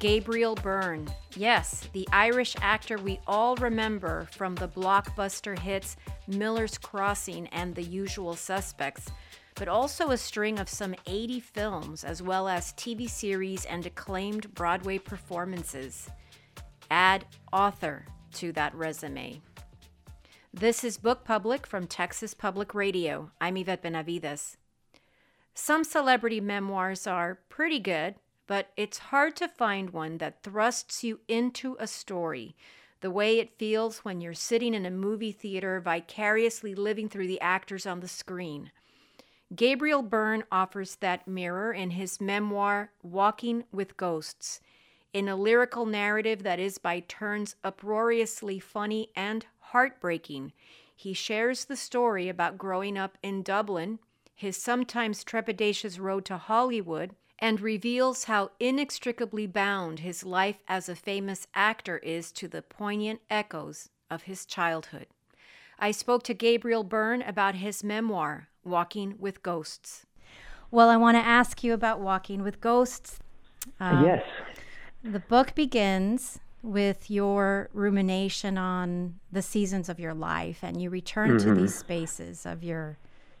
Gabriel Byrne. Yes, the Irish actor we all remember from the blockbuster hits Miller's Crossing and The Usual Suspects, but also a string of some 80 films, as well as TV series and acclaimed Broadway performances. Add author to that resume. This is Book Public from Texas Public Radio. I'm Yvette Benavides. Some celebrity memoirs are pretty good, but it's hard to find one that thrusts you into a story the way it feels when you're sitting in a movie theater vicariously living through the actors on the screen. Gabriel Byrne offers that mirror in his memoir, Walking with Ghosts, in a lyrical narrative that is by turns uproariously funny and heartbreaking. He shares the story about growing up in Dublin, his sometimes trepidatious road to Hollywood, and reveals how inextricably bound his life as a famous actor is to the poignant echoes of his childhood. I spoke to Gabriel Byrne about his memoir, Walking with Ghosts. Well, I want to ask you about Walking with Ghosts. Um, yes. The book begins with your rumination on the seasons of your life, and you return mm-hmm. to these spaces of your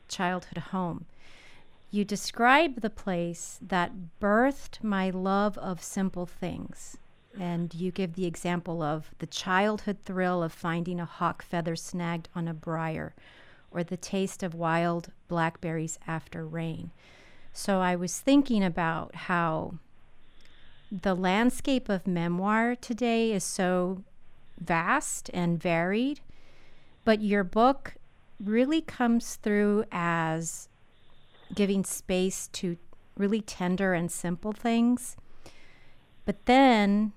childhood home. You describe the place that birthed my love of simple things. And you give the example of the childhood thrill of finding a hawk feather snagged on a briar, or the taste of wild blackberries after rain. So I was thinking about how the landscape of memoir today is so vast and varied, but your book really comes through as giving space to really tender and simple things. But then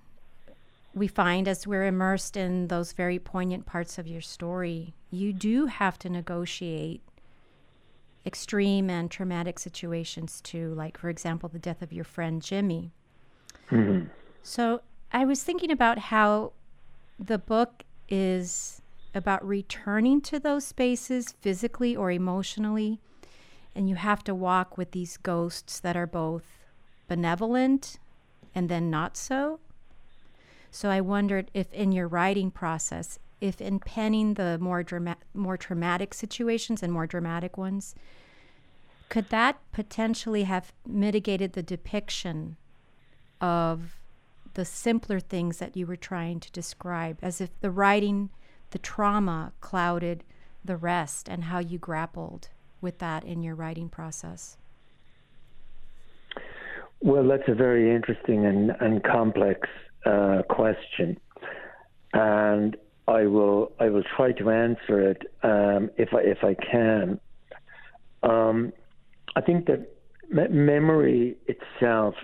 we find as we're immersed in those very poignant parts of your story, you do have to negotiate extreme and traumatic situations too, like, for example, the death of your friend Jimmy. Mm-hmm. So I was thinking about how the book is about returning to those spaces physically or emotionally and you have to walk with these ghosts that are both benevolent and then not so. So I wondered if in your writing process, if in penning the more drama- more traumatic situations and more dramatic ones, could that potentially have mitigated the depiction of the simpler things that you were trying to describe, as if the writing, the trauma clouded the rest and how you grappled with that in your writing process? Well, that's a very interesting and, and complex uh, question, and I will I will try to answer it um, if I if I can. Um, I think that me- memory itself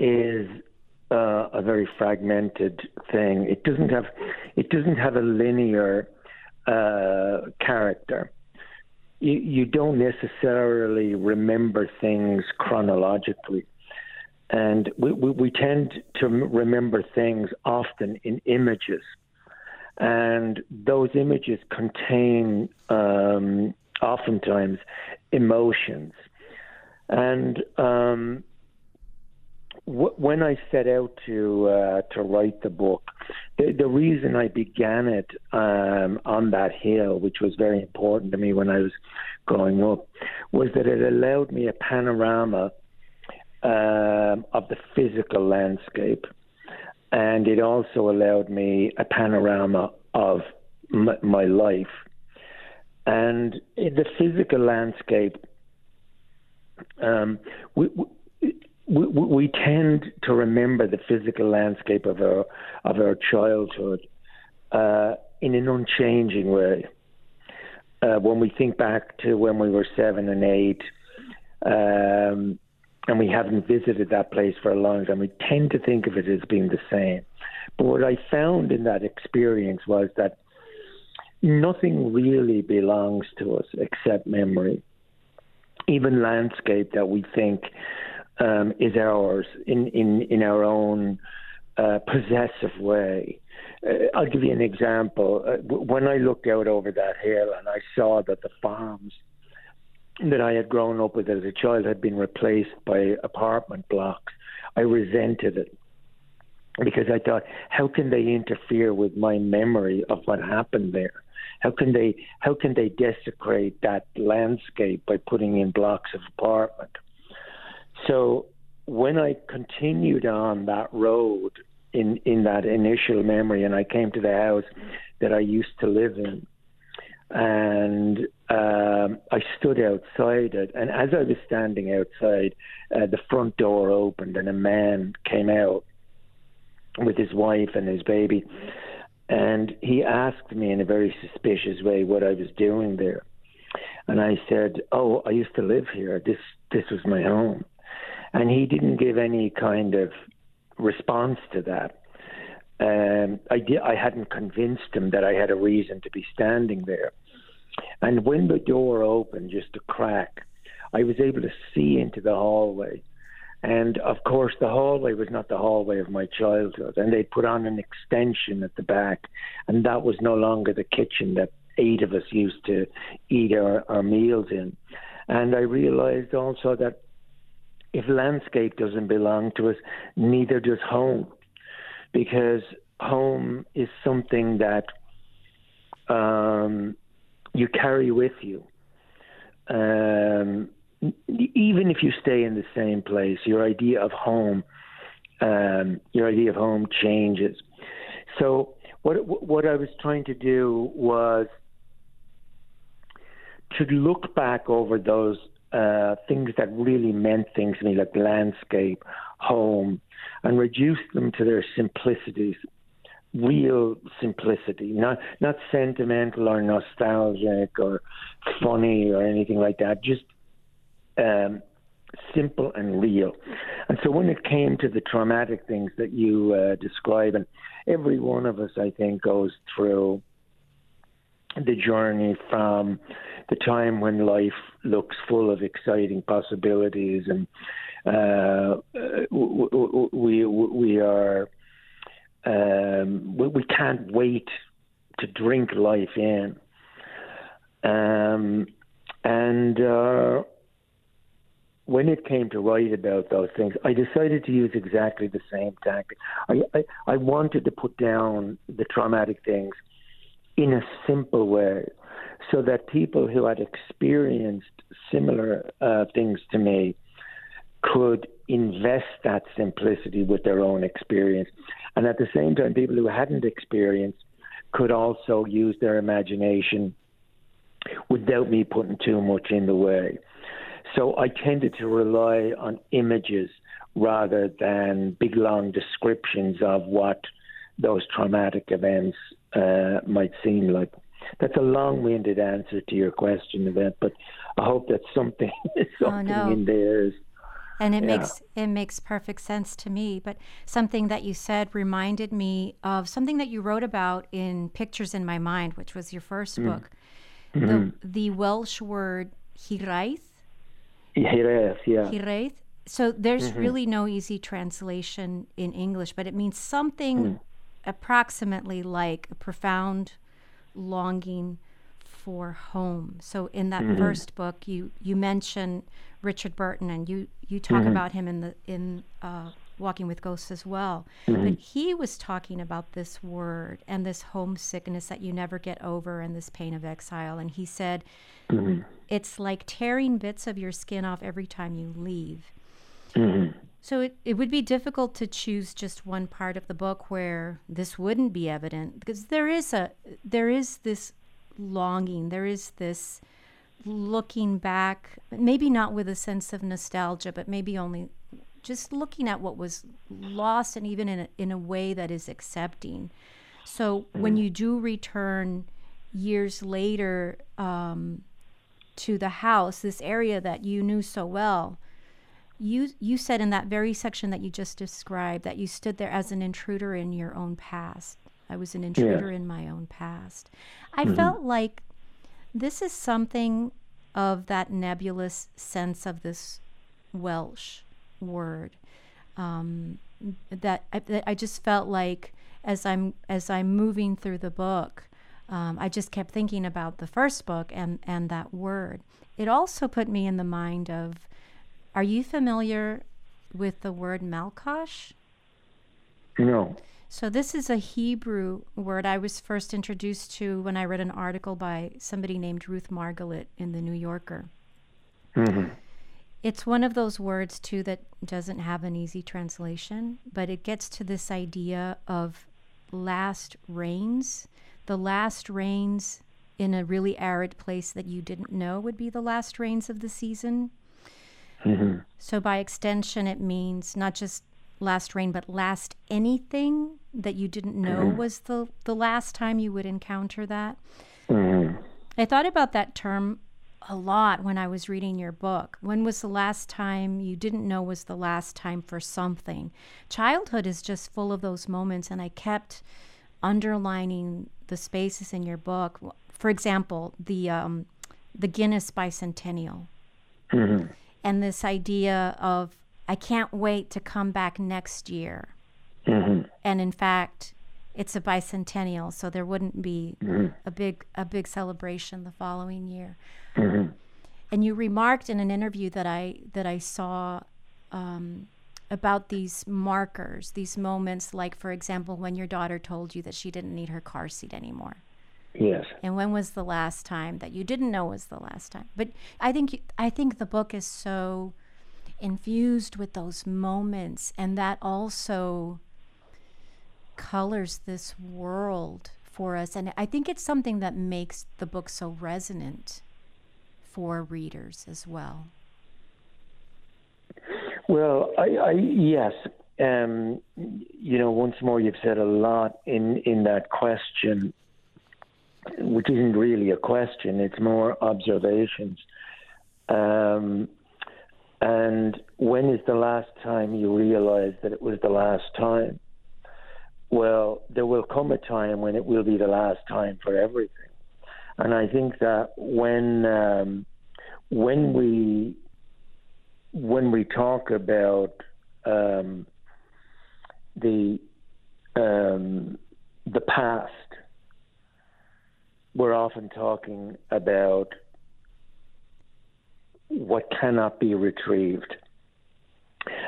is uh, a very fragmented thing. It doesn't have it doesn't have a linear uh, character you, you don't necessarily remember things chronologically. And we, we, we tend to remember things often in images. And those images contain um, oftentimes emotions. And um, when I set out to uh, to write the book, the, the reason I began it um, on that hill, which was very important to me when I was growing up, was that it allowed me a panorama um, of the physical landscape, and it also allowed me a panorama of m- my life. And the physical landscape, um, we, we, we tend to remember the physical landscape of our of our childhood uh, in an unchanging way. Uh, when we think back to when we were seven and eight, um, and we haven't visited that place for a long time, we tend to think of it as being the same. But what I found in that experience was that nothing really belongs to us except memory. Even landscape that we think um, is ours in, in, in our own uh, possessive way. Uh, I'll give you an example. Uh, when I looked out over that hill and I saw that the farms that I had grown up with as a child had been replaced by apartment blocks, I resented it because I thought, how can they interfere with my memory of what happened there? How can they how can they desecrate that landscape by putting in blocks of apartment? So when I continued on that road in in that initial memory, and I came to the house that I used to live in, and um, I stood outside it. And as I was standing outside, uh, the front door opened, and a man came out with his wife and his baby. And he asked me in a very suspicious way what I was doing there. And I said, "Oh, I used to live here. This this was my home." And he didn't give any kind of response to that. Um, I did. I hadn't convinced him that I had a reason to be standing there. And when the door opened, just a crack, I was able to see into the hallway. And of course, the hallway was not the hallway of my childhood. And they put on an extension at the back, and that was no longer the kitchen that eight of us used to eat our, our meals in. And I realized also that if landscape doesn't belong to us, neither does home, because home is something that um, you carry with you. Um, even if you stay in the same place, your idea of home, um, your idea of home changes. So what what I was trying to do was to look back over those uh, things that really meant things to me, like landscape, home, and reduce them to their simplicities, real simplicity, not not sentimental or nostalgic or funny or anything like that. Just um, simple and real. And so when it came to the traumatic things that you uh, describe, and every one of us, I think, goes through the journey from the time when life looks full of exciting possibilities and uh, we we are um, we, we can't wait to drink life in um, and uh, when it came to write about those things, I decided to use exactly the same tactic. I, I, I wanted to put down the traumatic things in a simple way so that people who had experienced similar uh, things to me could invest that simplicity with their own experience. And at the same time, people who hadn't experienced could also use their imagination without me putting too much in the way. So I tended to rely on images rather than big long descriptions of what those traumatic events uh, might seem like. That's a long-winded answer to your question, Yvette, but I hope that something something oh, no. in there is. And it yeah. makes it makes perfect sense to me. But something that you said reminded me of something that you wrote about in Pictures in My Mind, which was your first mm. book. Mm-hmm. The, the Welsh word hiraeth Jerez, yeah. Hiraeth. So there's mm-hmm. really no easy translation in English, but it means something mm. Approximately like a profound longing for home. So in that mm-hmm. first book, you you mention Richard Burton, and you you talk mm-hmm. about him in the in uh, Walking with Ghosts as well. Mm-hmm. But he was talking about this word and this homesickness that you never get over and this pain of exile. And he said, mm-hmm. it's like tearing bits of your skin off every time you leave. So it, it would be difficult to choose just one part of the book where this wouldn't be evident because there is a there is this longing, there is this looking back, maybe not with a sense of nostalgia, but maybe only just looking at what was lost and even in a, in a way that is accepting. So mm. when you do return years later um, to the house, this area that you knew so well, you you said in that very section that you just described that you stood there as an intruder in your own past. I was an intruder yeah. in my own past. I mm-hmm. felt like this is something of that nebulous sense of this Welsh word um, that, I, that I just felt like as I'm as I'm moving through the book, um, I just kept thinking about the first book and and that word. It also put me in the mind of, are you familiar with the word Malkosh? No. So this is a Hebrew word I was first introduced to when I read an article by somebody named Ruth Margalit in the New Yorker. Mm-hmm. It's one of those words too that doesn't have an easy translation, but it gets to this idea of last rains. The last rains in a really arid place that you didn't know would be the last rains of the season. Mm-hmm. So by extension, it means not just last rain, but last anything that you didn't know Mhm. was the, the last time you would encounter that. Mm-hmm. I thought about that term a lot when I was reading your book. When was the last time you didn't know was the last time for something? Childhood is just full of those moments, and I kept underlining the spaces in your book. For example, the um, the Guinness bicentennial Mm-hmm. And this idea of I can't wait to come back next year. Mm-hmm. And in fact, it's a bicentennial, so there wouldn't be Mhm. a big a big celebration the following year. Mm-hmm. And you remarked in an interview that I that I saw um, about these markers, these moments, like for example, when your daughter told you that she didn't need her car seat anymore. Yes. And when was the last time that you didn't know was the last time? But I think I think the book is so infused with those moments, and that also colors this world for us. And I think it's something that makes the book so resonant for readers as well. Well, I, I yes. Um, you know, once more, you've said a lot in in that question, which isn't really a question; it's more observations. Um, and when is the last time you realized that it was the last time? Well, there will come a time when it will be the last time for everything, and I think that when um, when we when we talk about um, the um, the past, we're often talking about what cannot be retrieved.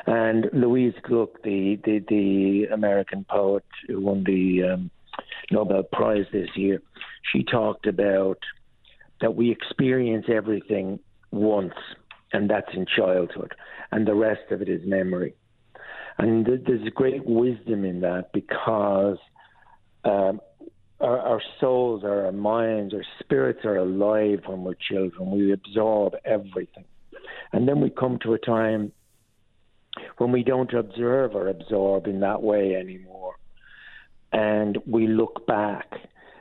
And Louise Gluck, the, the, the American poet who won the um, Nobel Prize this year, she talked about that we experience everything once, and that's in childhood, and the rest of it is memory. And th- there's great wisdom in that because um, our, our souls, our minds, our spirits are alive when we're children. We absorb everything. And then we come to a time when we don't observe or absorb in that way anymore. And we look back.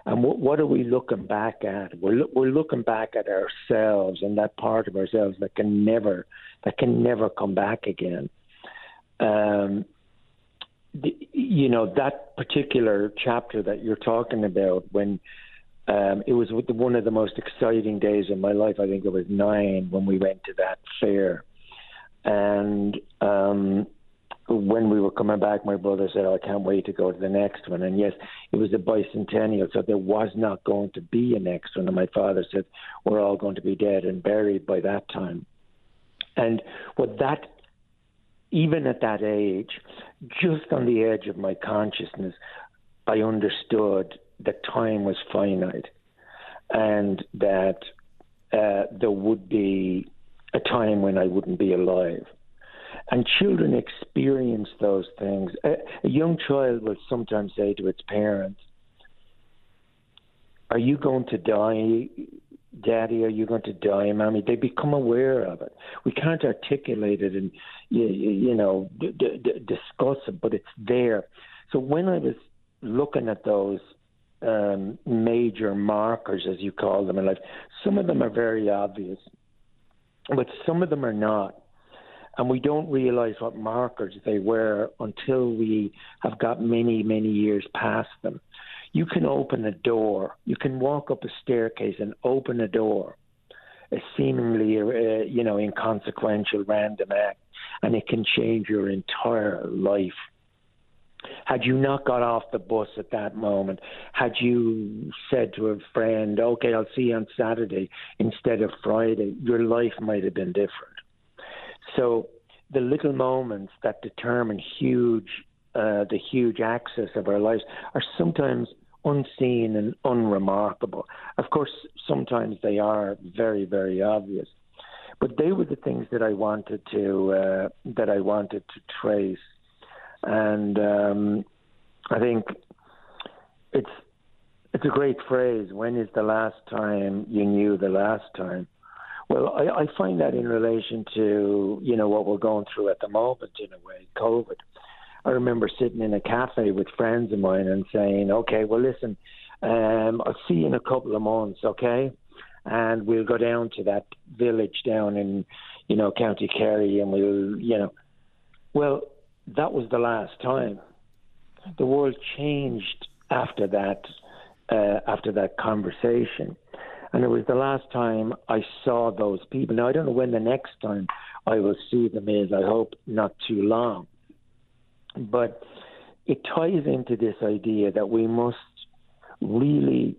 And what, what are we looking back at? We're, lo- we're looking back at ourselves and that part of ourselves that can never, that can never come back again. Um, you know that particular chapter that you're talking about when um, it was one of the most exciting days of my life. I think it was nine when we went to that fair, and um, when we were coming back, my brother said, oh, "I can't wait to go to the next one." And yes, it was a bicentennial, so there was not going to be a next one. And my father said, "We're all going to be dead and buried by that time." And what that even at that age, just on the edge of my consciousness, I understood that time was finite and that uh, there would be a time when I wouldn't be alive. And children experience those things. A, a young child will sometimes say to its parents, Are you going to die? Daddy, are you going to die, Mommy? They become aware of it. We can't articulate it and you, you know d- d- discuss it, but it's there. So when I was looking at those um, major markers, as you call them in life, some of them are very obvious, but some of them are not. And we don't realize what markers they were until we have got many, many years past them you can open a door. You can walk up a staircase and open a door, a seemingly, uh, you know, inconsequential random act, and it can change your entire life. Had you not got off the bus at that moment, had you said to a friend, okay, I'll see you on Saturday instead of Friday, your life might have been different. So the little moments that determine huge, uh, the huge axis of our lives are sometimes unseen and unremarkable. Of course, sometimes they are very, very obvious, but they were the things that I wanted to uh, that I wanted to trace, and um, I think it's it's a great phrase. When is the last time you knew the last time? Well, I, I find that in relation to you know what we're going through at the moment, in a way, COVID. I remember sitting in a cafe with friends of mine and saying, "Okay, well, listen, um, I'll see you in a couple of months, okay?" And we'll go down to that village down in, you know, County Kerry, and we'll, you know, well, that was the last time. The world changed after that, uh, after that conversation, and it was the last time I saw those people. Now I don't know when the next time I will see them is. I hope not too long but it ties into this idea that we must really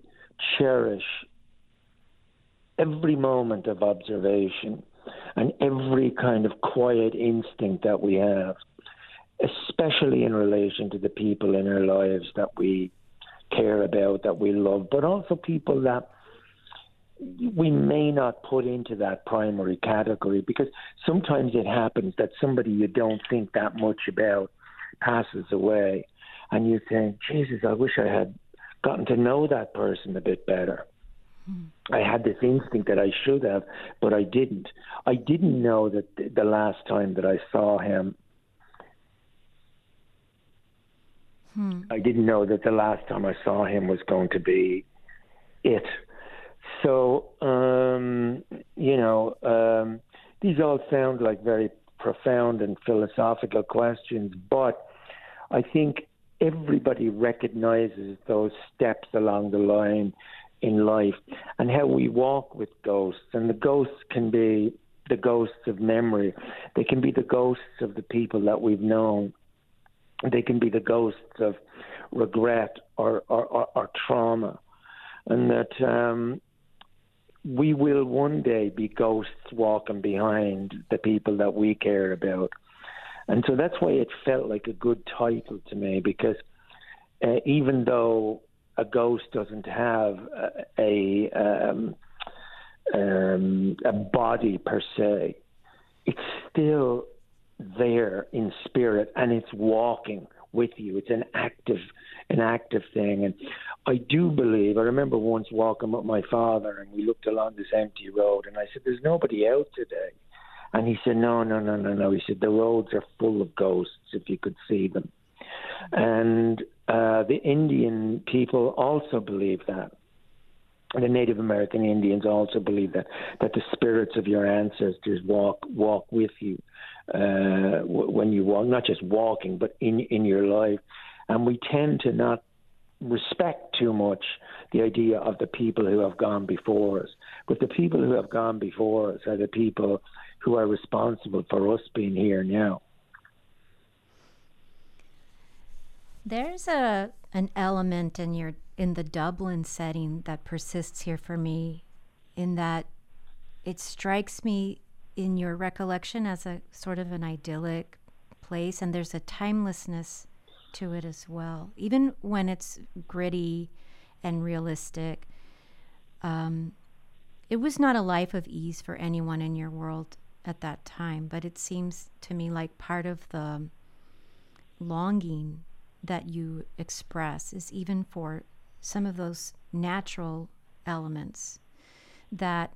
cherish every moment of observation and every kind of quiet instinct that we have, especially in relation to the people in our lives that we care about, that we love, but also people that we may not put into that primary category because sometimes it happens that somebody you don't think that much about passes away, and you think, Jesus, I wish I had gotten to know that person a bit better. Hmm. I had this instinct that I should have, but I didn't. I didn't know that the last time that I saw him, hmm. I didn't know that the last time I saw him was going to be it. So, um, you know, um, these all sound like very profound and philosophical questions, but I think everybody recognizes those steps along the line in life and how we walk with ghosts. And the ghosts can be the ghosts of memory, they can be the ghosts of the people that we've known, they can be the ghosts of regret or, or, or, or trauma. And that um, we will one day be ghosts walking behind the people that we care about. And so that's why it felt like a good title to me because uh, even though a ghost doesn't have a a, um, um, a body per se, it's still there in spirit and it's walking with you. It's an active an active thing. And I do believe, I remember once walking with my father and we looked along this empty road and I said, There's nobody out today. And he said, No, no, no, no, no. He said, The roads are full of ghosts if you could see them. And uh, the Indian people also believe that. The Native American Indians also believe that that the spirits of your ancestors walk walk with you uh, when you walk, not just walking, but in in your life and we tend to not respect too much the idea of the people who have gone before us. But the people who have gone before us are the people who are responsible for us being here now. There's a an element in your in the Dublin setting that persists here for me in that it strikes me in your recollection as a sort of an idyllic place and there's a timelessness to it as well. Even when it's gritty and realistic, um, it was not a life of ease for anyone in your world at that time, but it seems to me like part of the longing that you express is even for some of those natural elements that,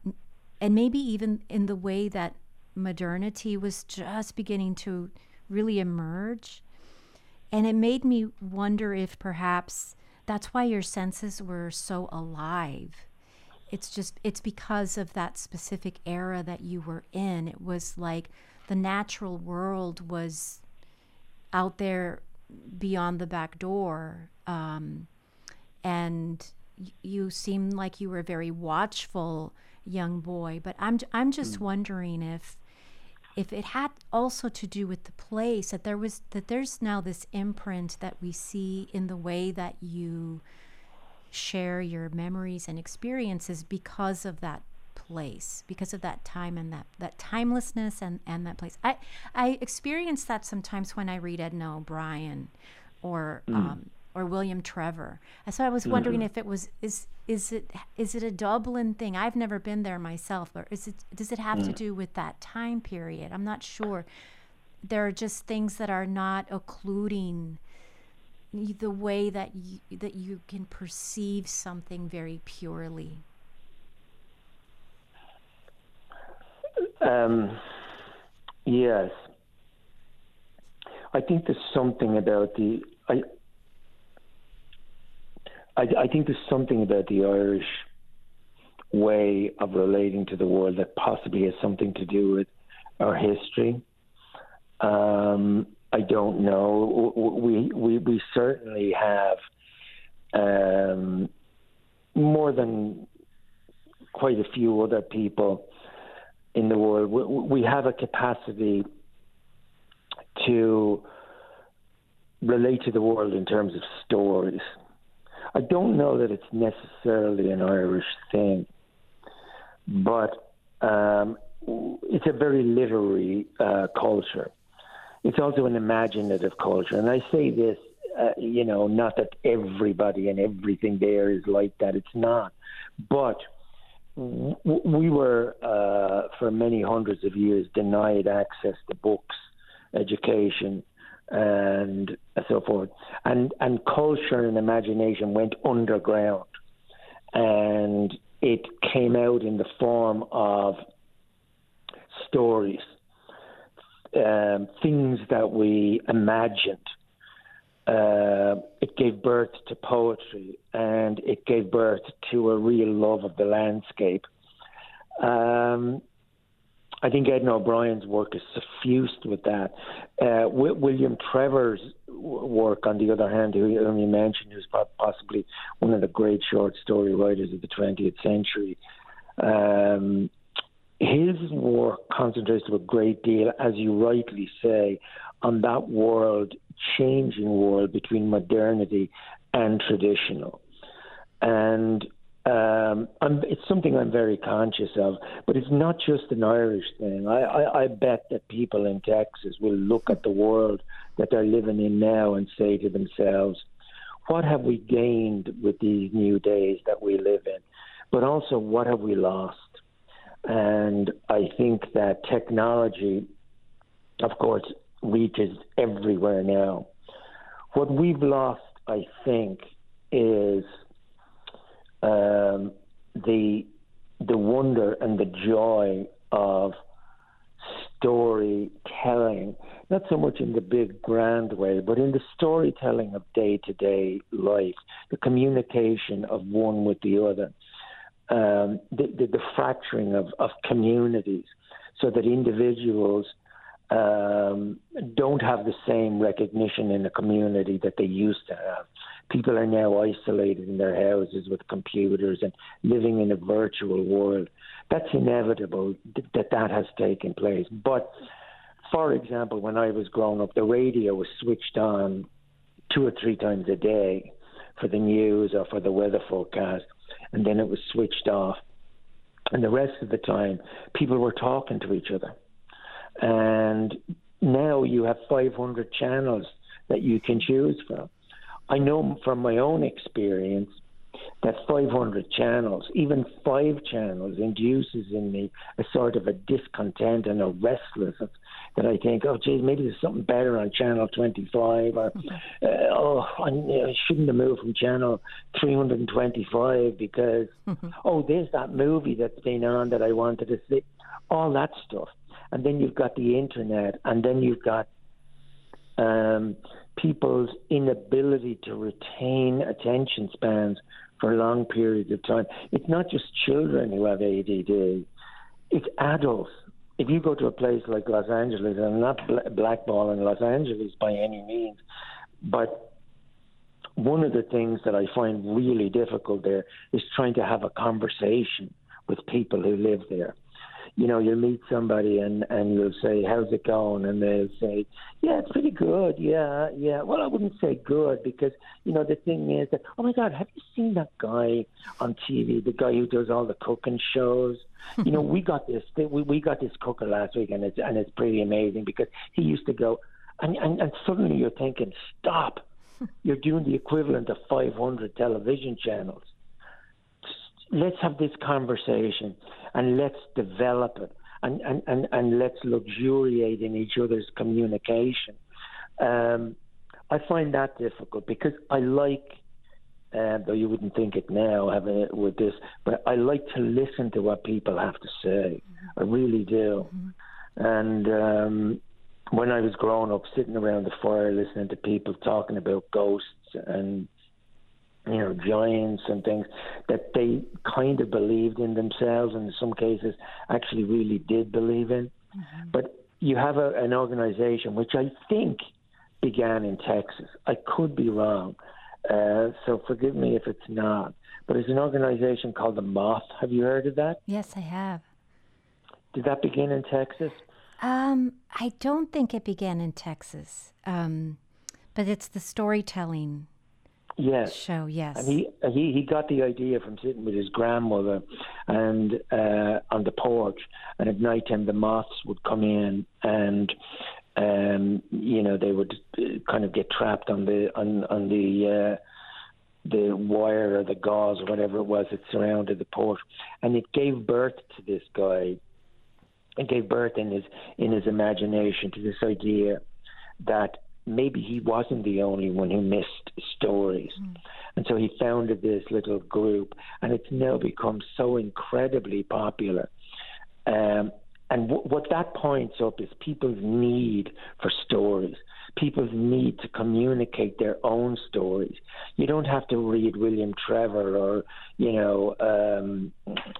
and maybe even in the way that modernity was just beginning to really emerge and it made me wonder if perhaps that's why your senses were so alive. It's just, it's because of that specific era that you were in. It was like the natural world was out there beyond the back door. Um, and y- you seemed like you were a very watchful young boy. But I'm, I'm just mm. wondering if if it had also to do with the place that there was that there's now this imprint that we see in the way that you share your memories and experiences because of that place because of that time and that, that timelessness and, and that place. I, I experience that sometimes when I read Edna O'Brien or mm. um, or William Trevor. So I was wondering mm-hmm. if it was is is it is it a Dublin thing? I've never been there myself, or is it does it have mm. to do with that time period? I'm not sure. There are just things that are not occluding the way that you, that you can perceive something very purely. Um, yes, I think there's something about the I I, I think there's something about the Irish way of relating to the world that possibly has something to do with our history. Um, I don't know. We we we certainly have um, more than quite a few other people in the world. We, we have a capacity to relate to the world in terms of stories. I don't know that it's necessarily an Irish thing, but um, it's a very literary uh, culture. It's also an imaginative culture. And I say this, uh, you know, not that everybody and everything there is like that. It's not. But we were, uh, for many hundreds of years, denied access to books, education, and so forth. And and culture and imagination went underground, and it came out in the form of stories, um, things that we imagined. Uh, it gave birth to poetry, and it gave birth to a real love of the landscape. Um, I think Edna O'Brien's work is suffused with that. Uh, William Trevor's work, on the other hand, who you only mentioned, who's possibly one of the great short story writers of the 20th century, um, his work concentrates a great deal, as you rightly say, on that world, changing world between modernity and traditional. And um, it's something I'm very conscious of, but it's not just an Irish thing. I, I, I bet that people in Texas will look at the world that they're living in now and say to themselves, what have we gained with these new days that we live in? But also, what have we lost? And I think that technology, of course, reaches everywhere now. What we've lost, I think, is um, the the wonder and the joy of storytelling, not so much in the big grand way, but in the storytelling of day to day life, the communication of one with the other, um, the, the, the, fracturing of, of communities so that individuals um, don't have the same recognition in the community that they used to have people are now isolated in their houses with computers and living in a virtual world. That's inevitable that that has taken place. But for example, when I was growing up, the radio was switched on two or three times a day for the news or for the weather forecast, and then it was switched off. And the rest of the time, people were talking to each other. And now you have 500 channels that you can choose from. I know from my own experience that 500 channels, even five channels, induces in me a sort of a discontent and a restlessness that I think, oh, geez, maybe there's something better on channel 25, or uh, oh, I, I shouldn't have moved from channel 325 because, mm-hmm. oh, there's that movie that's been on that I wanted to see, all that stuff. And then you've got the internet, and then you've got um, people's inability to retain attention spans for long periods of time. It's not just children who have ADD, it's adults. If you go to a place like Los Angeles, and I'm not blackballing Los Angeles by any means, but one of the things that I find really difficult there is trying to have a conversation with people who live there. You know, you'll meet somebody and and you'll say, "How's it going?" and they'll say, "Yeah, it's pretty good. Yeah, yeah." Well, I wouldn't say good because you know the thing is that, oh my God, have you seen that guy on TV? The guy who does all the cooking shows. you know, we got this we we got this cooker last week, and it's and it's pretty amazing because he used to go, and and, and suddenly you're thinking, stop. You're doing the equivalent of 500 television channels let's have this conversation and let's develop it and, and, and, and let's luxuriate in each other's communication. Um, I find that difficult because I like, uh, though you wouldn't think it now having it with this, but I like to listen to what people have to say. I really do. Mm-hmm. And um, when I was growing up, sitting around the fire listening to people talking about ghosts and you know, giants and things that they kind of believed in themselves, and in some cases actually really did believe in. Mm-hmm. But you have a, an organization which I think began in Texas. I could be wrong, uh, so forgive me if it's not. But it's an organization called the Moth. Have you heard of that? Yes, I have. Did that begin in Texas? Um, I don't think it began in Texas, um, but it's the storytelling yes. show. Yes, and he he he got the idea from sitting with his grandmother and uh, on the porch, and at night time the moths would come in and. Um, you know, they would uh, kind of get trapped on the on on the uh, the wire or the gauze or whatever it was that surrounded the porch, and it gave birth to this guy. It gave birth in his in his imagination to this idea that maybe he wasn't the only one who missed stories. Mm. And so he founded this little group, and it's now become so incredibly popular. Um, and w- what that points up is people's need for stories people's need to communicate their own stories. You don't have to read William Trevor or, you know, um,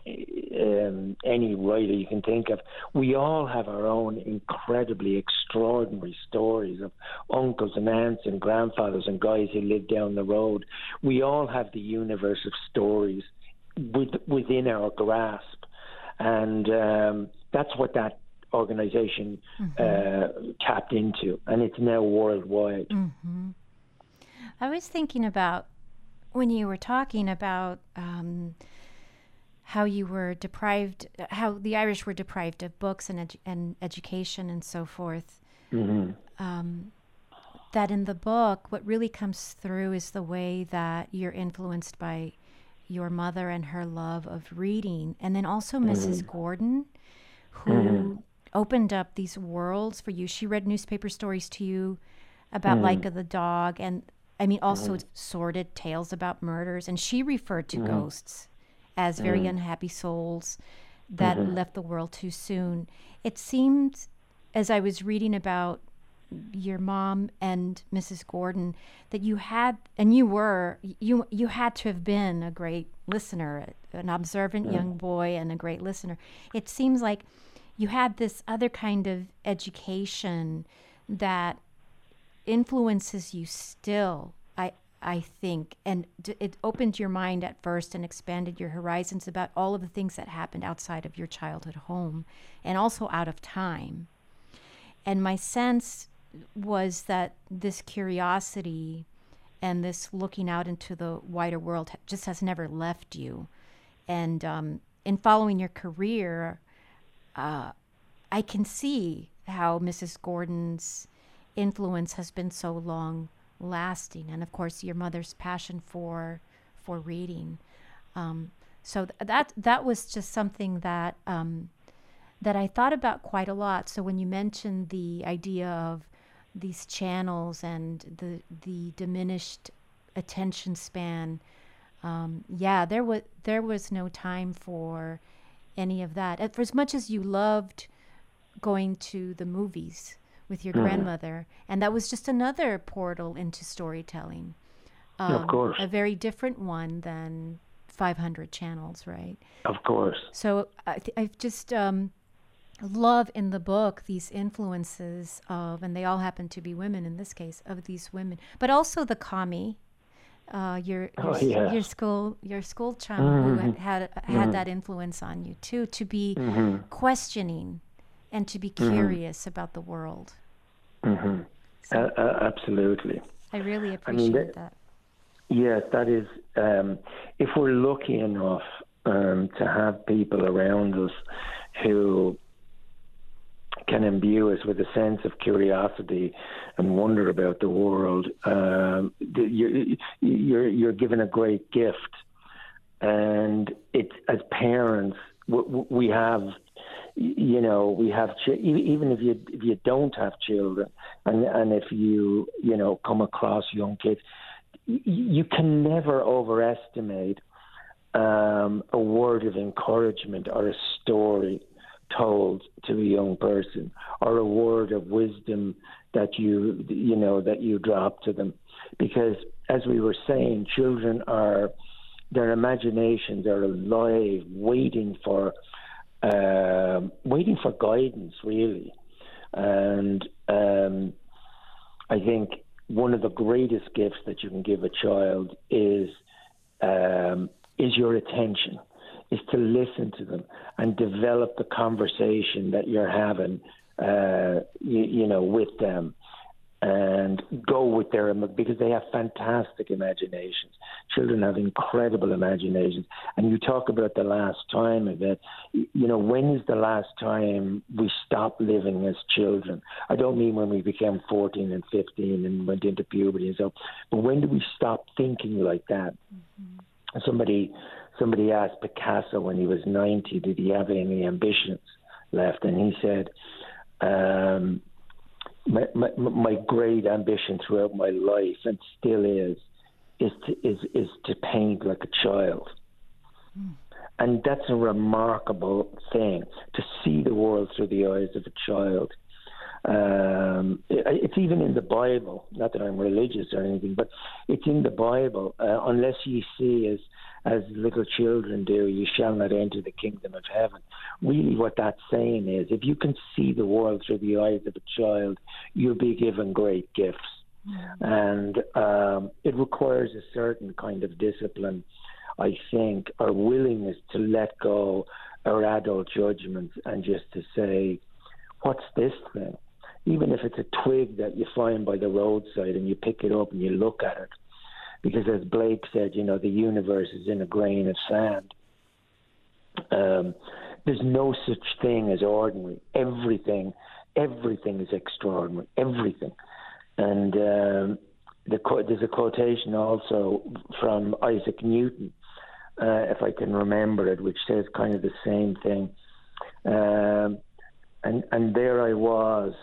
um, any writer you can think of. We all have our own incredibly extraordinary stories of uncles and aunts and grandfathers and guys who live down the road. We all have the universe of stories with, within our grasp. And um, that's what that organization mm-hmm. uh, tapped into, and it's now worldwide. Mm-hmm. I was thinking about when you were talking about um, how you were deprived, how the Irish were deprived of books and, edu- and education and so forth. Mm-hmm. Um, that in the book, what really comes through is the way that you're influenced by your mother and her love of reading, and then also Mrs. Mm-hmm. Gordon, who mm-hmm opened up these worlds for you. She read newspaper stories to you about mm. Laika the dog, and I mean, also mm. sordid tales about murders. And she referred to mm. ghosts as very mm. unhappy souls that mm-hmm. left the world too soon. It seemed, as I was reading about your mom and Mrs. Gordon, that you had, and you were, you you had to have been a great listener, an observant young boy, and a great listener. It seems like you had this other kind of education that influences you still i i think. And d- it opened your mind at first and expanded your horizons about all of the things that happened outside of your childhood home and also out of time. And my sense was that this curiosity and this looking out into the wider world just has never left you. And um, in following your career uh, I can see how Mrs. Gordon's influence has been so long lasting, and of course your mother's passion for for reading. Um, so th- that that was just something that um, that I thought about quite a lot. So when you mentioned the idea of these channels and the the diminished attention span, um, yeah, there was there was no time for any of that. For as much as you loved going to the movies with your mm. grandmother, and that was just another portal into storytelling. Um, of course, a very different one than 500 channels, right? Of course. So I, th- I just um, love in the book these influences of, and they all happen to be women in this case, of these women, but also the kami, uh, your Oh, your, s- yes. your school your school chum Mhm. who had had that influence on you too to be hmm questioning and to be Mm-hmm. curious about the world. hmm So uh, uh, absolutely. I really mean, appreciate that- that. Yes, that is. Um, if we're lucky enough um, to have people around us who can imbue us with a sense of curiosity and wonder about the world, um, you're, you're you're given a great gift. And it, as parents, we have, you know, we have even if you if you don't have children, and and if you you know come across young kids, you can never overestimate um, a word of encouragement or a story told to a young person or a word of wisdom that you you know that you drop to them. Because as we were saying children are their imaginations are alive waiting for um waiting for guidance really. And um, I think one of the greatest gifts that you can give a child is um, is your attention, is to listen to them and develop the conversation that you're having, uh, you, you know, with them, and go with their because they have fantastic imaginations. Children have incredible imaginations, and you talk about the last time of it. You know, when is the last time we stopped living as children? I don't mean when we became 14 and 15 and went into puberty and so, but when do we stop thinking like that? Somebody, somebody asked Picasso when he was 90, did he have any ambitions left? And he said, um, my, my, my great ambition throughout my life, and still is, is to is is to paint like a child, and that's a remarkable thing to see the world through the eyes of a child. Um, it, it's even in the Bible. Not that I'm religious or anything, but it's in the Bible. Uh, unless you see as as little children do, you shall not enter the kingdom of heaven. Really, what that's saying is, if you can see the world through the eyes of a child, you'll be given great gifts. And um, it requires a certain kind of discipline, I think, or willingness to let go our adult judgments and just to say, what's this thing? Even if it's a twig that you find by the roadside and you pick it up and you look at it, because as Blake said, you know, the universe is in a grain of sand. Um, there's no such thing as ordinary. Everything, everything is extraordinary. Everything. And um, the, there's a quotation also from Isaac Newton, uh, if I can remember it, which says kind of the same thing. Um, and and there I was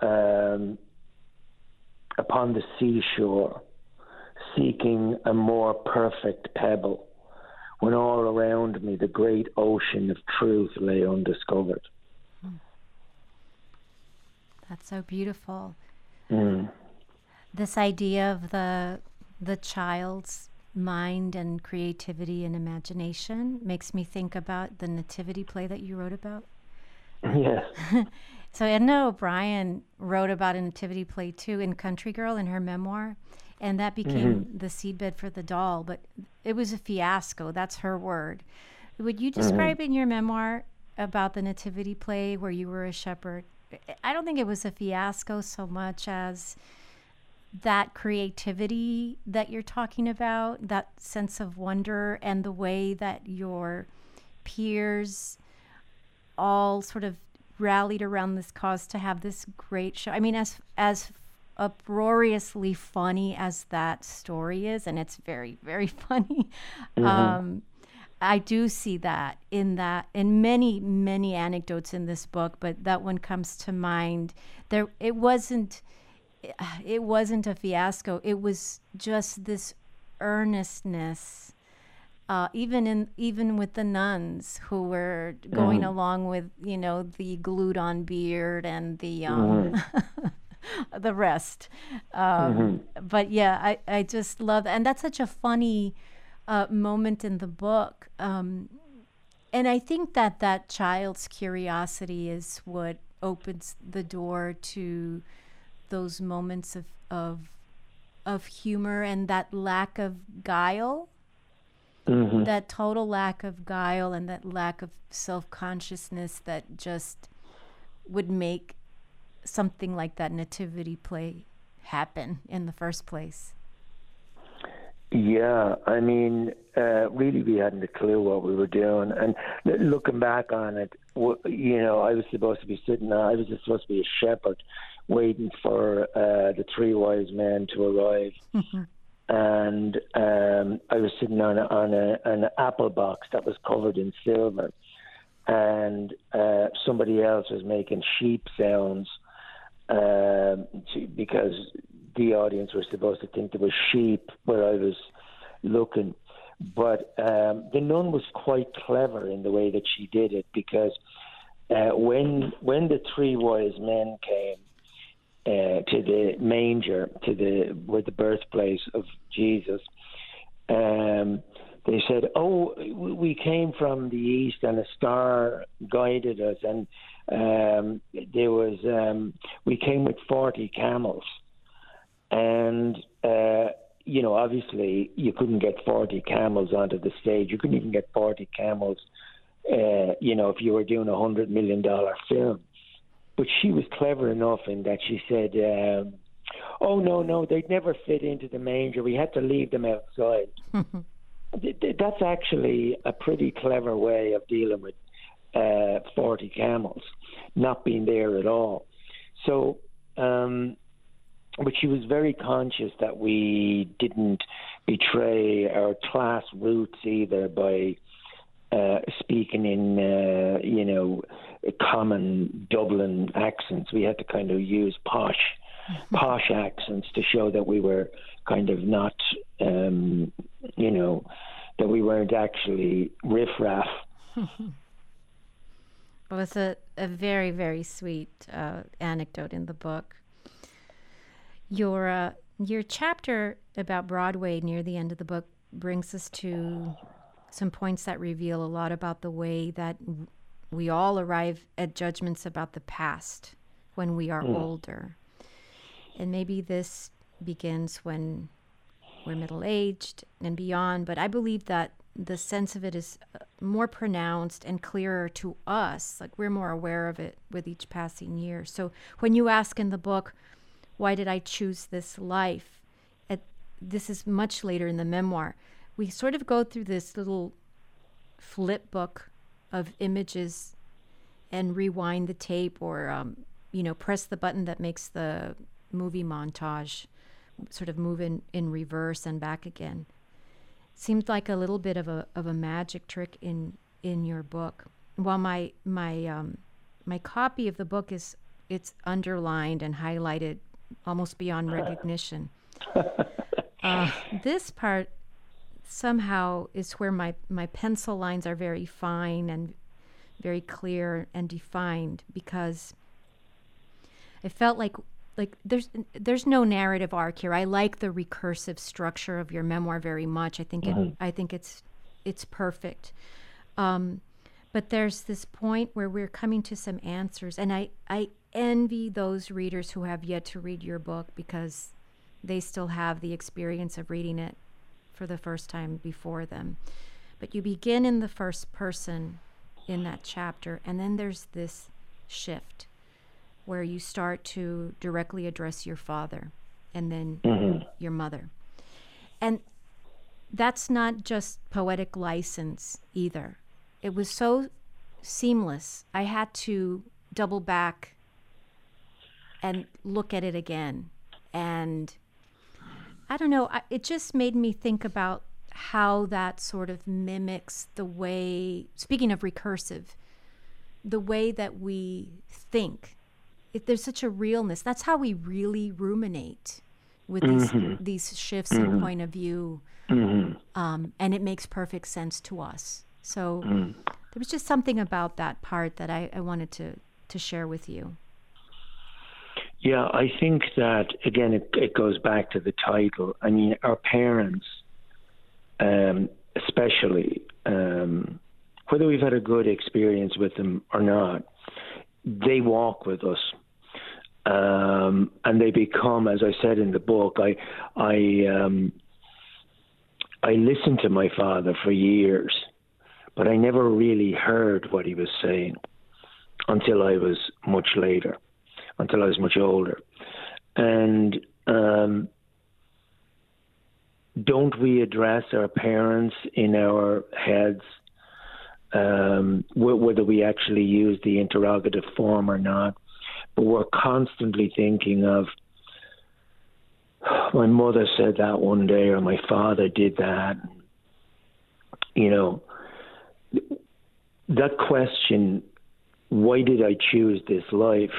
um, upon the seashore seeking a more perfect pebble, when all around me the great ocean of truth lay undiscovered. That's so beautiful. Mm. This idea of the the child's mind and creativity and imagination makes me think about the nativity play that you wrote about. Yes. So Edna O'Brien wrote about a nativity play too in Country Girl in her memoir, and that became mm-hmm. the seedbed for the doll. But it was a fiasco. That's her word. Would you mm-hmm. describe in your memoir about the nativity play where you were a shepherd? I don't think it was a fiasco so much as that creativity that you're talking about, that sense of wonder, and the way that your peers all sort of rallied around this cause to have this great show. I mean, as as uproariously funny as that story is, and it's very very funny. Um, I do see that in that in many many anecdotes in this book, but that one comes to mind. There, it wasn't it wasn't a fiasco. It was just this earnestness uh, even in even with the nuns who were going along with you know the glued on beard and the um, the rest. Um, But yeah, I I just love and that's such a funny uh, moment in the book. Um, and I think that that child's curiosity is what opens the door to those moments of, of of humor and that lack of guile. Mm-hmm. That total lack of guile and that lack of self consciousness that just would make something like that nativity play happen in the first place. Yeah, I mean, uh, really, we hadn't a clue what we were doing. And looking back on it, you know, I was supposed to be sitting. There, I was just supposed to be a shepherd, waiting for uh, the three wise men to arrive. and um, I was sitting on a, on a, an apple box that was covered in silver, and uh, somebody else was making sheep sounds um, to, because the audience were supposed to think there was sheep where I was looking. But um, the nun was quite clever in the way that she did it because uh, when when the three wise men came uh, to the manger, to the where the birthplace of Jesus, um, they said, "Oh, we came from the east, and a star guided us, and um, there was um, we came with forty camels." and uh, you know, obviously, you couldn't get 40 camels onto the stage. You couldn't even get 40 camels, uh, you know, if you were doing a hundred million dollar film. But she was clever enough in that she said, um, "Oh no, no, they'd never fit into the manger. We had to leave them outside." That's actually a pretty clever way of dealing with uh, 40 camels not being there at all. So. Um, but she was very conscious that we didn't betray our class roots either by uh, speaking in uh, you know common Dublin accents. We had to kind of use posh posh accents to show that we were kind of not um, you know that we weren't actually riffraff. Well, it's a, a very, very sweet uh, anecdote in the book your uh, your chapter about Broadway near the end of the book brings us to some points that reveal a lot about the way that we all arrive at judgments about the past when we are mm. older. And maybe this begins when we're middle aged and beyond, but I believe that the sense of it is uh, more pronounced and clearer to us. Like we're more aware of it with each passing year. So when you ask in the book, why did I choose this life? At, this is much later in the memoir. We sort of go through this little flip book of images and rewind the tape or, um, you know, press the button that makes the movie montage sort of move in, in reverse and back again. Seems like a little bit of a, of a magic trick in, in your book. While my, my, um, my copy of the book is it's underlined and highlighted almost beyond recognition. uh, this part somehow is where my, my pencil lines are very fine and very clear and defined because I felt like like there's there's no narrative arc here. I like the recursive structure of your memoir very much. I think mm-hmm. it, I think it's it's perfect. Um, but there's this point where we're coming to some answers, and I I envy those readers who have yet to read your book because they still have the experience of reading it for the first time before them. But you begin in the first person in that chapter, and then there's this shift where you start to directly address your father and then mm-hmm. your mother. And that's not just poetic license either. It was so seamless. I had to double back and look at it again. And I don't know, it just made me think about how that sort of mimics the way, speaking of recursive, the way that we think. If there's such a realness, that's how we really ruminate with mm-hmm. these these shifts mm-hmm. in point of view, mm-hmm. um, and it makes perfect sense to us. So mm. there was just something about that part that I, I wanted to to share with you. Yeah, I think that again, it, it goes back to the title. I mean, our parents, um, especially, um, whether we've had a good experience with them or not, they walk with us. um, and they become, as I said in the book, I I um, I listened to my father for years, but I never really heard what he was saying until I was much later, until I was much older, and um, don't we address our parents in our heads? Um, whether we actually use the interrogative form or not, but we're constantly thinking of my mother said that one day or my father did that. You know that question why did i choose this life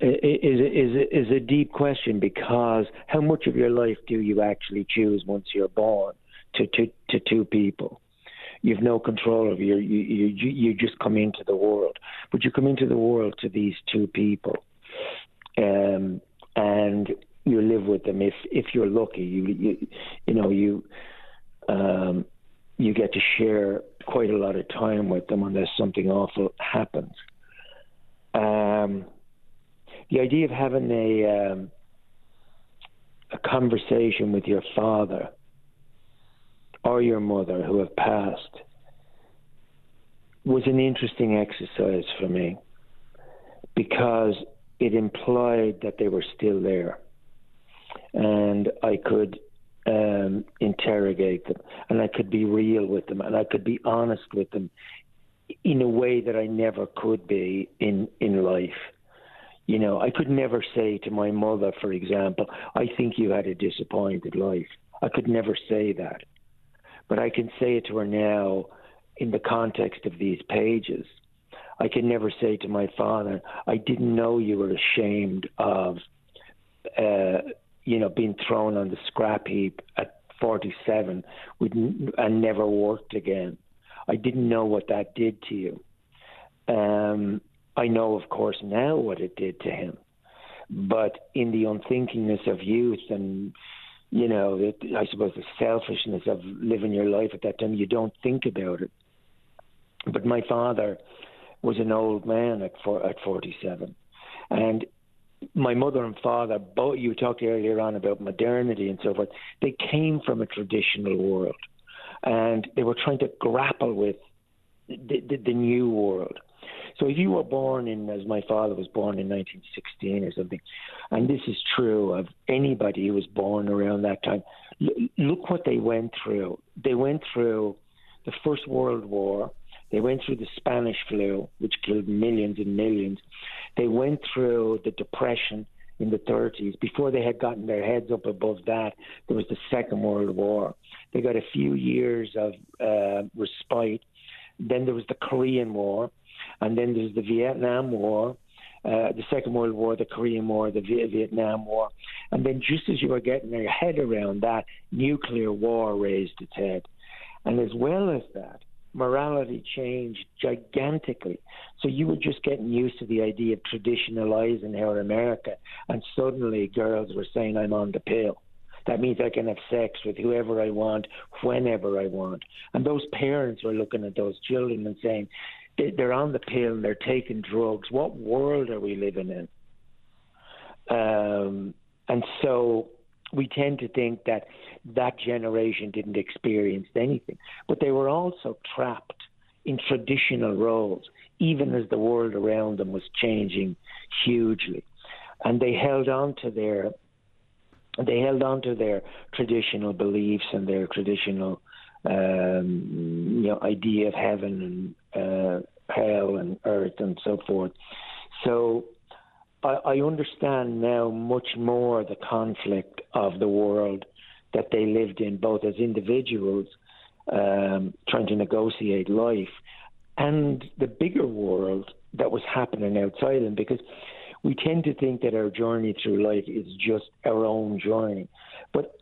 is is is a deep question because how much of your life do you actually choose once you're born to to to two people? You've no control of your you you you just come into the world but you come into the world to these two people um and you live with them. If if you're lucky you you you know you um you get to share quite a lot of time with them unless something awful happens. Um the idea of having a um a conversation with your father or your mother who have passed was an interesting exercise for me because it implied that they were still there and I could um, interrogate them and I could be real with them and I could be honest with them in a way that I never could be in, in life. You know, I could never say to my mother, for example, I think you had a disappointed life. I could never say that but I can say it to her now in the context of these pages. I can never say to my father, I didn't know you were ashamed of, uh, you know, being thrown on the scrap heap at 47 with, and never worked again. I didn't know what that did to you. Um, I know, of course, now what it did to him. But in the unthinkingness of youth and you know, the, I suppose the selfishness of living your life at that time, you don't think about it. But my father was an old man at at 47, and my mother and father, both you talked earlier on about modernity and so forth. They came from a traditional world, and they were trying to grapple with the, the, the new world. So if you were born in, as my father was born in 1916 or something, and this is true of anybody who was born around that time, look what they went through. They went through the First World War. They went through the Spanish flu, which killed millions and millions. They went through the Depression in the 30s. Before they had gotten their heads up above that, there was the Second World War. They got a few years of uh, respite. Then there was the Korean War. And then there's the Vietnam War, uh, the Second World War, the Korean War, the Vietnam War. And then just as you were getting your head around that, nuclear war raised its head. And as well as that, morality changed gigantically. So you were just getting used to the idea of traditionalizing our America, and suddenly girls were saying, I'm on the pill. That means I can have sex with whoever I want, whenever I want. And those parents were looking at those children and saying, they're on the pill, and they're taking drugs. What world are we living in? Um, and so we tend to think that that generation didn't experience anything, but they were also trapped in traditional roles, even as the world around them was changing hugely, and they held on to their they held on to their traditional beliefs and their traditional um, you know idea of heaven and uh, hell and earth and so forth. So I, I understand now much more the conflict of the world that they lived in, both as individuals um, trying to negotiate life, and the bigger world that was happening outside them. Because we tend to think that our journey through life is just our own journey, but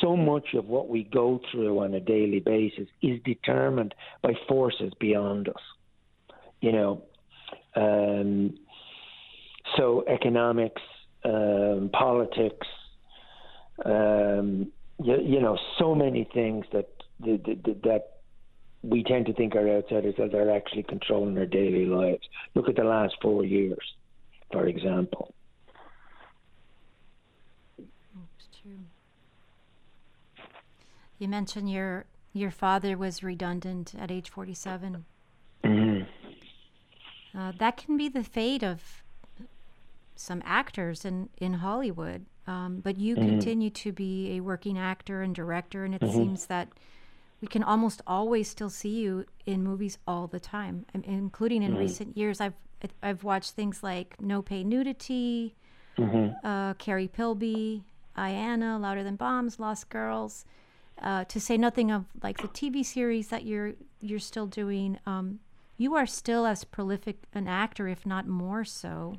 so much of what we go through on a daily basis is determined by forces beyond us. You know, um, so economics, um, politics, um, you, you, know, so many things that that, that we tend to think are outsiders that are actually controlling our daily lives. Look at the last four years, for example. True. You mentioned your your father was redundant at age 47. Mm-hmm. Uh, that can be the fate of some actors in, in Hollywood. Um, but you mm-hmm. continue to be a working actor and director, and it mm-hmm. seems that we can almost always still see you in movies all the time, including in mm-hmm. recent years. I've I've watched things like No Pay Nudity, mm-hmm. uh, Carrie Pilby, Iana, Louder Than Bombs, Lost Girls. Uh, to say nothing of like the TV series that you're you're still doing. Um, you are still as prolific an actor, if not more so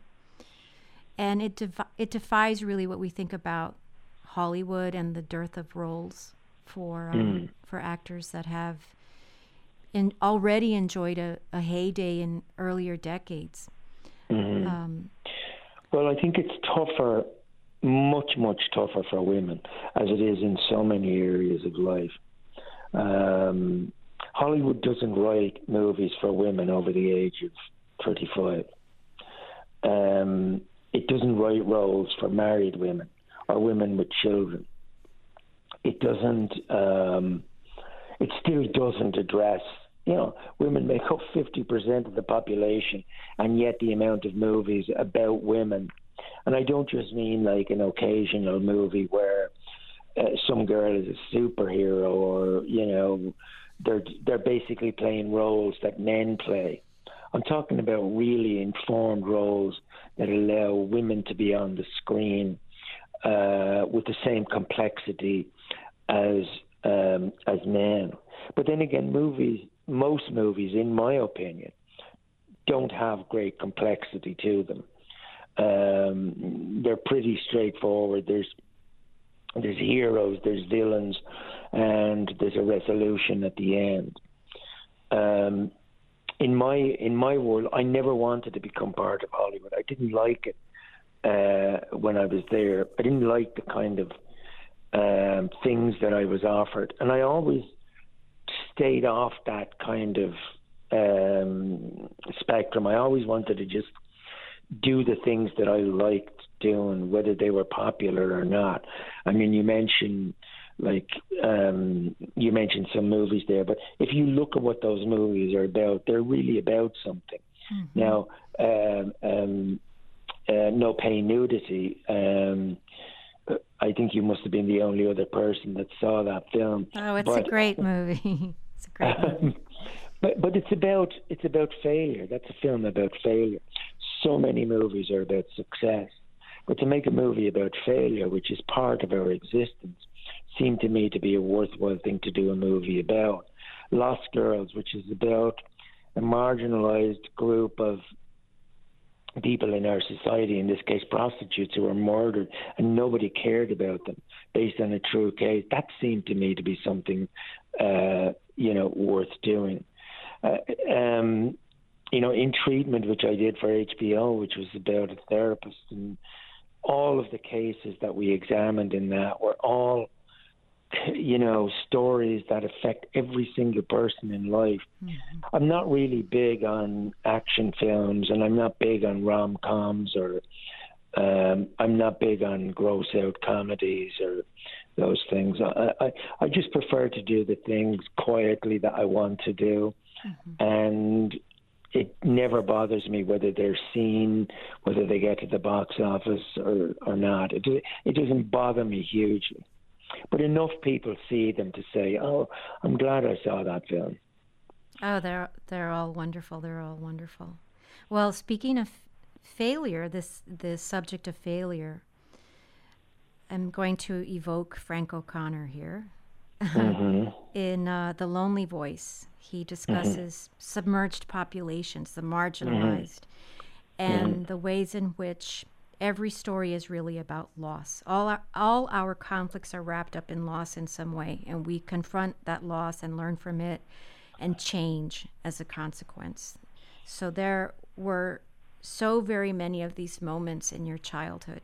and it defi- it defies really what we think about Hollywood and the dearth of roles for um, mm. for actors that have in, already enjoyed a, a heyday in earlier decades. Mm-hmm. Um, well, I think it's tougher, much much tougher for women, as it is in so many areas of life. Um, Hollywood doesn't write movies for women over the age of 35. Um, it doesn't write roles for married women or women with children. It doesn't. Um, it still doesn't address. You know, women make up fifty percent of the population, and yet the amount of movies about women, and I don't just mean like an occasional movie where uh, some girl is a superhero, or you know, they're they're basically playing roles that men play. I'm talking about really informed roles that allow women to be on the screen uh, with the same complexity as um, as men. But then again, movies, most movies, in my opinion, don't have great complexity to them. Um, they're pretty straightforward. There's there's heroes, there's villains, and there's a resolution at the end. Um, in my in my world, I never wanted to become part of Hollywood. I didn't like it uh, when I was there. I didn't like the kind of um, things that I was offered, and I always stayed off that kind of um, spectrum. I always wanted to just do the things that I liked doing, whether they were popular or not. I mean, you mentioned like um, you mentioned some movies there, but if you look at what those movies are about, they're really about something. Mm-hmm. Now, um, um, uh, No Pay Nudity. Um, I think you must have been the only other person that saw that film. Oh, it's but, a great movie. it's a great movie. but but it's about it's about failure. That's a film about failure. So many movies are about success, but to make a movie about failure, which is part of our existence, seemed to me to be a worthwhile thing to do a movie about. Lost Girls, which is about a marginalized group of people in our society, in this case prostitutes, who were murdered and nobody cared about them based on a true case. That seemed to me to be something, uh, you know, worth doing. Uh, um, you know, in treatment, which I did for HBO, which was about a therapist, and all of the cases that we examined in that were all you know, stories that affect every single person in life. Mm-hmm. I'm not really big on action films, and I'm not big on rom coms, or um, I'm not big on gross out comedies or those things. I, I I just prefer to do the things quietly that I want to do, mm-hmm. and it never bothers me whether they're seen, whether they get to the box office or or not. It it doesn't bother me hugely. But enough people see them to say, "Oh, I'm glad I saw that film." Oh, they're they're all wonderful. They're all wonderful. Well, speaking of failure, this the subject of failure, I'm going to evoke Frank O'Connor here. Mm-hmm. In uh, The Lonely Voice, he discusses mm-hmm. submerged populations, the marginalized, mm-hmm. and mm-hmm. the ways in which every story is really about loss. All our, all our conflicts are wrapped up in loss in some way, and we confront that loss and learn from it and change as a consequence. So there were so very many of these moments in your childhood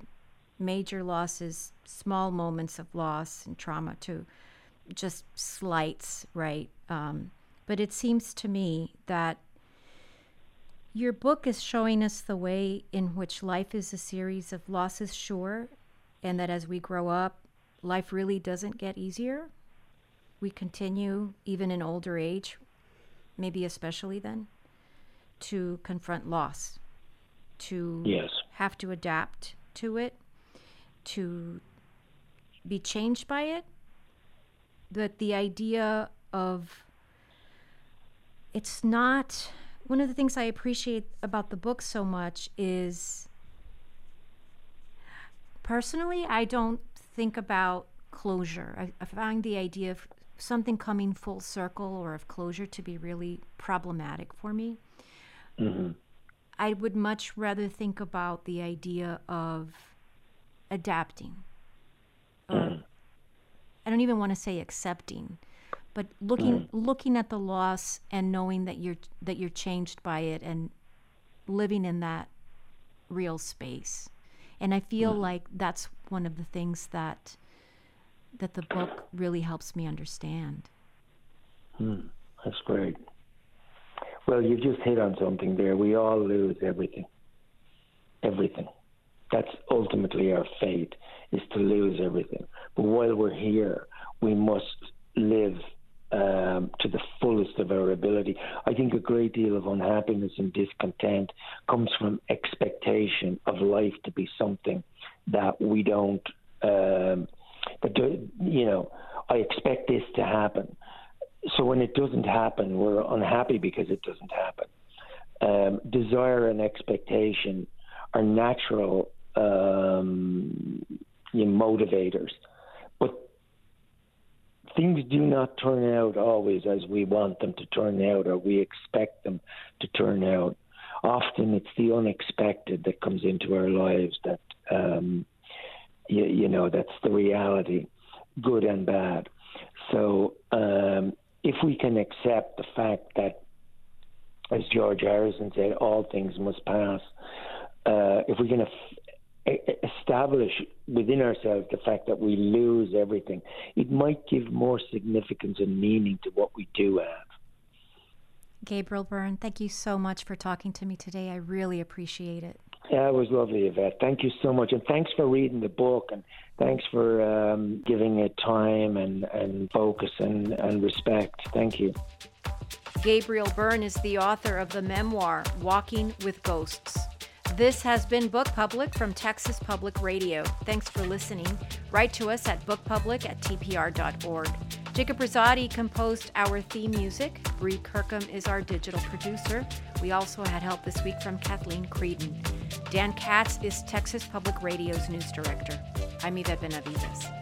major losses, small moments of loss and trauma, to just slights, right? Um, but it seems to me that your book is showing us the way in which life is a series of losses, sure, and that as we grow up, life really doesn't get easier. We continue, even in older age, maybe especially then, to confront loss, to yes. have to adapt to it, to be changed by it. But the idea of it's not one of the things I appreciate about the book so much is personally, I don't think about closure. I, I find the idea of something coming full circle or of closure to be really problematic for me. Mm-hmm. I would much rather think about the idea of adapting. Mm-hmm. I don't even want to say accepting, but looking Mm-hmm. looking at the loss and knowing that you're that you're changed by it and living in that real space. And I feel Mm-hmm. like that's one of the things that that the book really helps me understand. Hmm. That's great. Well, you just hit on something there. We all lose everything. Everything. That's ultimately our fate, is to lose everything. But while we're here, we must live um, to the fullest of our ability. I think a great deal of unhappiness and discontent comes from expectation of life to be something that we don't, um, that do, you know, I expect this to happen. So when it doesn't happen, we're unhappy because it doesn't happen. Um, desire and expectation are natural um, you know, motivators, but things do not turn out always as we want them to turn out or we expect them to turn out. Often it's the unexpected that comes into our lives that, um, you, you know, that's the reality, good and bad. So um, if we can accept the fact that, as George Harrison said, all things must pass, uh, if we can establish within ourselves the fact that we lose everything, it might give more significance and meaning to what we do have. Gabriel Byrne, thank you so much for talking to me today. I really appreciate it. Yeah, it was lovely, Yvette. Thank you so much. And thanks for reading the book and thanks for um, giving it time and, and focus and, and respect. Thank you. Gabriel Byrne is the author of the memoir, Walking with Ghosts. This has been Book Public from Texas Public Radio. Thanks for listening. Write to us at bookpublic at tpr.org. Jacob Rosati composed our theme music. Bree Kirkham is our digital producer. We also had help this week from Kathleen Creedon. Dan Katz is Texas Public Radio's news director. I'm Yvette Benavides.